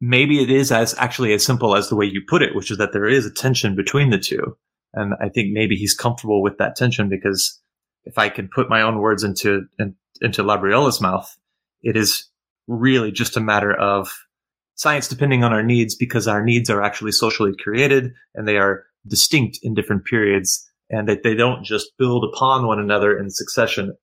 maybe it is as actually as simple as the way you put it, which is that there is a tension between the two. And I think maybe he's comfortable with that tension because if I can put my own words into, in, into Labriola's mouth, it is really just a matter of science depending on our needs because our needs are actually socially created and they are distinct in different periods and that they don't just build upon one another in succession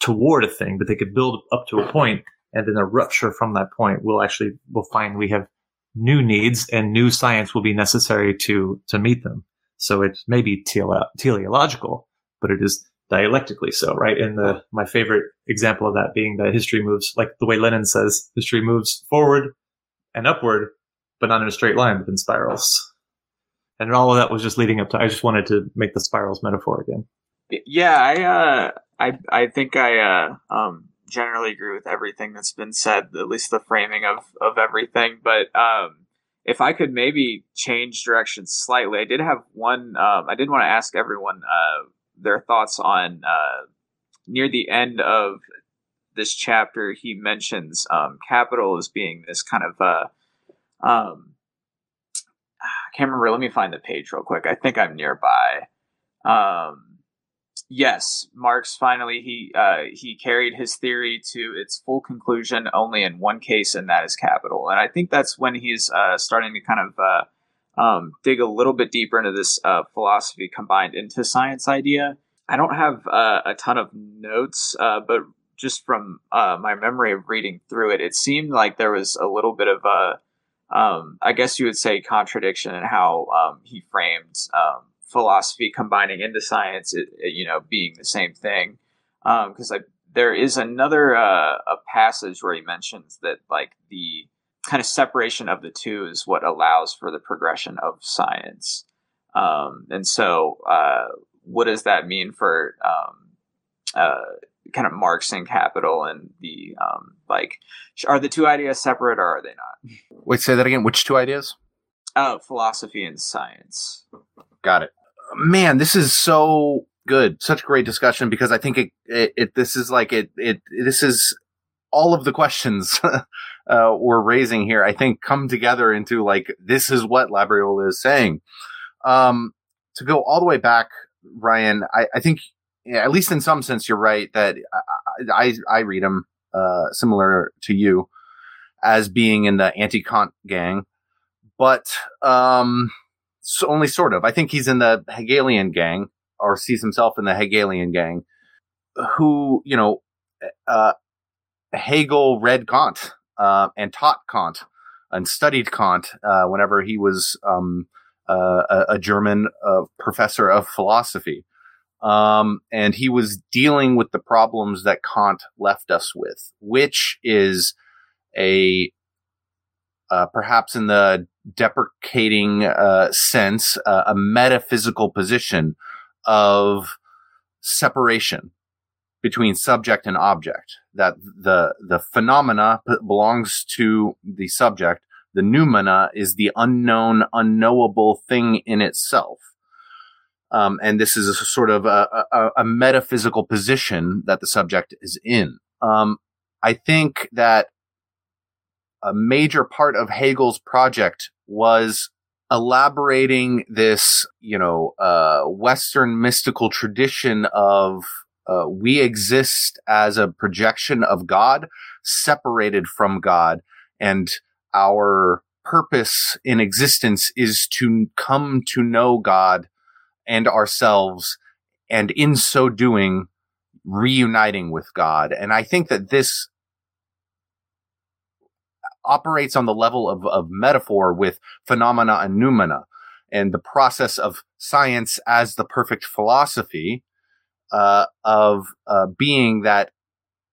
toward a thing, but they could build up to a point and then a rupture from that point will actually, we'll find we have new needs and new science will be necessary to, to meet them. So it may be tele- teleological, but it is dialectically so, right? And the, my favorite example of that being that history moves, like the way Lenin says, history moves forward and upward, but not in a straight line, but in spirals. And all of that was just leading up to, I just wanted to make the spirals metaphor again. Yeah, I, uh, I, I think I, uh, um, generally agree with everything that's been said, at least the framing of, of everything. But, um, if I could maybe change direction slightly, I did have one, um, I did want to ask everyone, uh, their thoughts on, uh, near the end of this chapter, he mentions um, capital as being this kind of uh, um, I can't remember. Let me find the page real quick. I think I'm nearby. Um, yes, Marx finally he uh, he carried his theory to its full conclusion only in one case, and that is capital. And I think that's when he's uh, starting to kind of uh, um, dig a little bit deeper into this uh, philosophy combined into science idea. I don't have uh, a ton of notes, uh, but just from my memory of reading through it, it seemed like there was a little bit of a, um, I guess you would say, contradiction in how um, he framed um, philosophy combining into science, it, it, you know, being the same thing. Because um, there is another uh, a passage where he mentions that like the kind of separation of the two is what allows for the progression of science. Um, and so, uh, what does that mean for um, uh, kind of Marx and capital and the um, like are the two ideas separate or are they not? Wait, say that again. Which two ideas? Oh, philosophy and science. Got it. Man, this is so good. Such great discussion because I think it, it, it this is like it, it, this is all of the questions uh, we're raising here. I think come together into like this is what Labriola is saying. Um, to go all the way back, Ryan, I, I think yeah, at least in some sense, you're right that I I, I read him uh, similar to you as being in the anti-Kant gang, but um, so only sort of. I think he's in the Hegelian gang or sees himself in the Hegelian gang, who you know, uh, Hegel read Kant uh, and taught Kant and studied Kant uh, whenever he was um, a, a, German uh, professor of philosophy. Um, and he was dealing with the problems that Kant left us with, which is a uh, perhaps in the deprecating uh, sense, uh, a metaphysical position of separation between subject and object. That the the phenomena belongs to the subject. The noumena is the unknown, unknowable thing in itself. Um, and this is a sort of a, a, a, metaphysical position that the subject is in. Um, I think that a major part of Hegel's project was elaborating this, you know, uh, Western mystical tradition of uh, we exist as a projection of God, separated from God, and our purpose in existence is to come to know God and ourselves, and in so doing, reuniting with God. And I think that this operates on the level of, of metaphor with phenomena and noumena and the process of science as the perfect philosophy uh, of uh, being that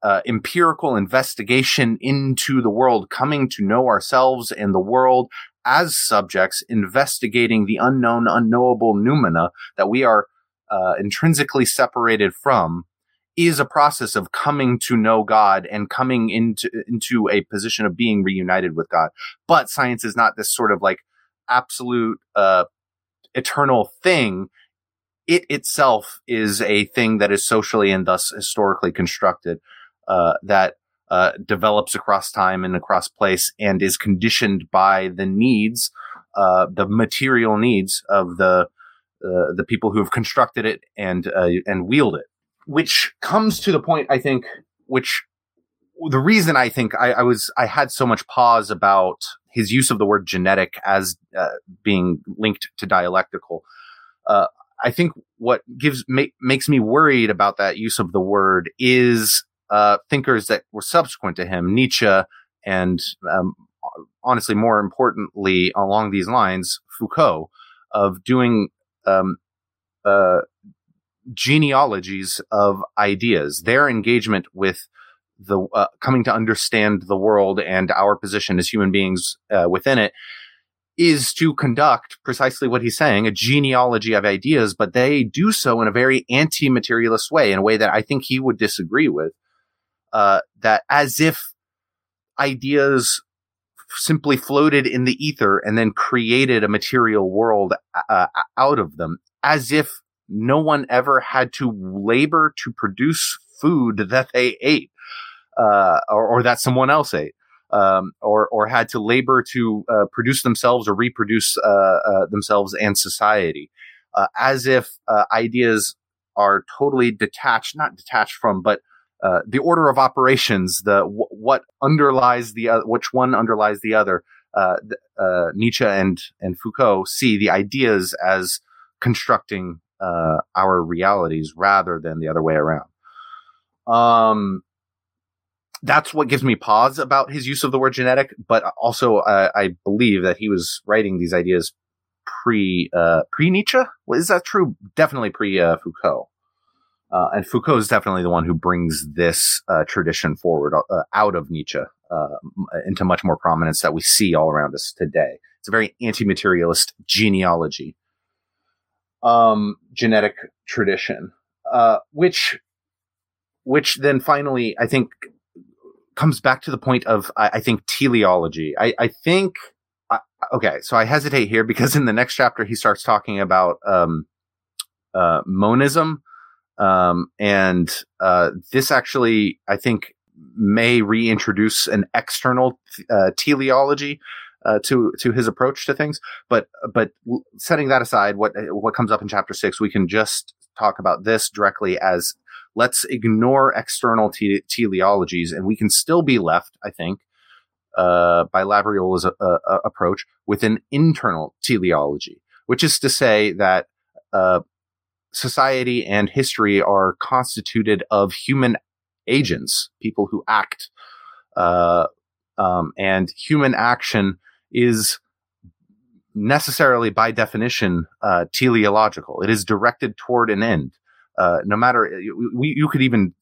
uh, empirical investigation into the world, coming to know ourselves and the world as subjects investigating the unknown, unknowable noumena that we are uh, intrinsically separated from is a process of coming to know God and coming into into a position of being reunited with God. But science is not this sort of like absolute uh, eternal thing. It itself is a thing that is socially and thus historically constructed uh, that uh, develops across time and across place and is conditioned by the needs, uh, the material needs of the uh, the people who have constructed it and uh, and wield it. Which comes to the point, I think, which the reason I think I, I, was I had so much pause about his use of the word genetic as uh, being linked to dialectical. Uh, I think what gives ma- makes me worried about that use of the word is uh, thinkers that were subsequent to him, Nietzsche, and um, honestly, more importantly, along these lines, Foucault, of doing um, uh, genealogies of ideas. Their engagement with the uh, coming to understand the world and our position as human beings uh, within it is to conduct precisely what he's saying, a genealogy of ideas, but they do so in a very anti-materialist way, in a way that I think he would disagree with. Uh, that as if ideas simply floated in the ether and then created a material world uh, out of them, as if no one ever had to labor to produce food that they ate uh, or, or, that someone else ate. Um, or, or had to labor to uh, produce themselves or reproduce uh, uh, themselves and society, uh, as if uh, ideas are totally detached, not detached from, but the order of operations, the w- what underlies the which one underlies the other. Nietzsche and and Foucault see the ideas as constructing our realities rather than the other way around. Um, that's what gives me pause about his use of the word genetic. But also, uh, I believe that he was writing these ideas pre uh, pre Nietzsche. Well, is that true? Definitely pre uh, Foucault. Uh, and Foucault is definitely the one who brings this uh, tradition forward uh, out of Nietzsche into much more prominence that we see all around us today. It's a very anti-materialist genealogy, um, genetic tradition, uh, which which then finally, I think, comes back to the point of I, I think teleology. I, I think okay, so I hesitate here because in the next chapter he starts talking about um, uh, monism, um, and uh, this actually I think may reintroduce an external uh, teleology. Uh, to to his approach to things, but but setting that aside, what what comes up in chapter six, we can just talk about this directly as let's ignore external te- teleologies and we can still be left, I think, uh, by Labriola's uh, uh, approach with an internal teleology, which is to say that uh, society and history are constituted of human agents, people who act, uh, um, and human action is necessarily by definition uh, teleological. It is directed toward an end uh, no matter we, you could even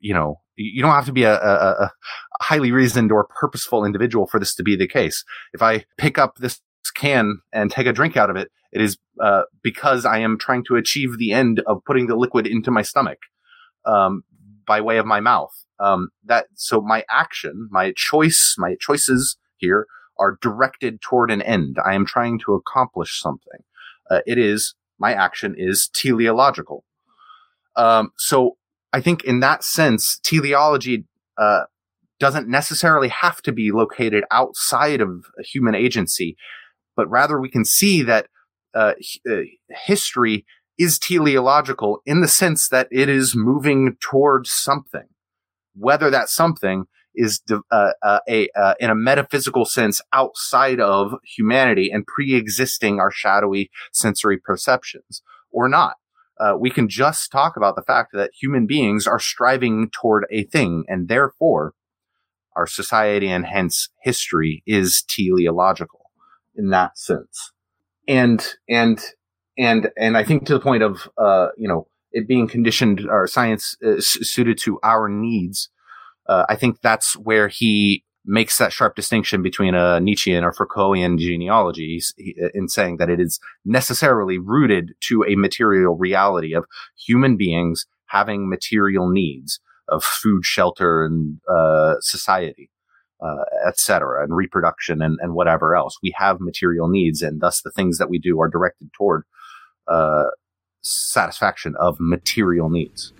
you know you don't have to be a, a, a, highly reasoned or purposeful individual for this to be the case. If I pick up this can and take a drink out of it, it is uh, because I am trying to achieve the end of putting the liquid into my stomach um, by way of my mouth. Um, that so my action, my choice, my choices here are directed toward an end. I am trying to accomplish something. Uh, it is my action is teleological. Um, so I think in that sense, teleology uh, doesn't necessarily have to be located outside of human agency, but rather we can see that uh, uh, history is teleological in the sense that it is moving towards something, whether that something is uh, uh, a uh, in a metaphysical sense outside of humanity and pre-existing our shadowy sensory perceptions or not uh, we can just talk about the fact that human beings are striving toward a thing, and therefore our society and hence history is teleological in that sense. And and and and I think to the point of uh, you know it being conditioned or science uh, suited to our needs. Uh, I think that's where he makes that sharp distinction between a Nietzschean or Foucaultian genealogy in saying that it is necessarily rooted to a material reality of human beings having material needs of food, shelter, and uh, society, uh, etc., and reproduction and, and whatever else. We have material needs, and thus the things that we do are directed toward uh, satisfaction of material needs.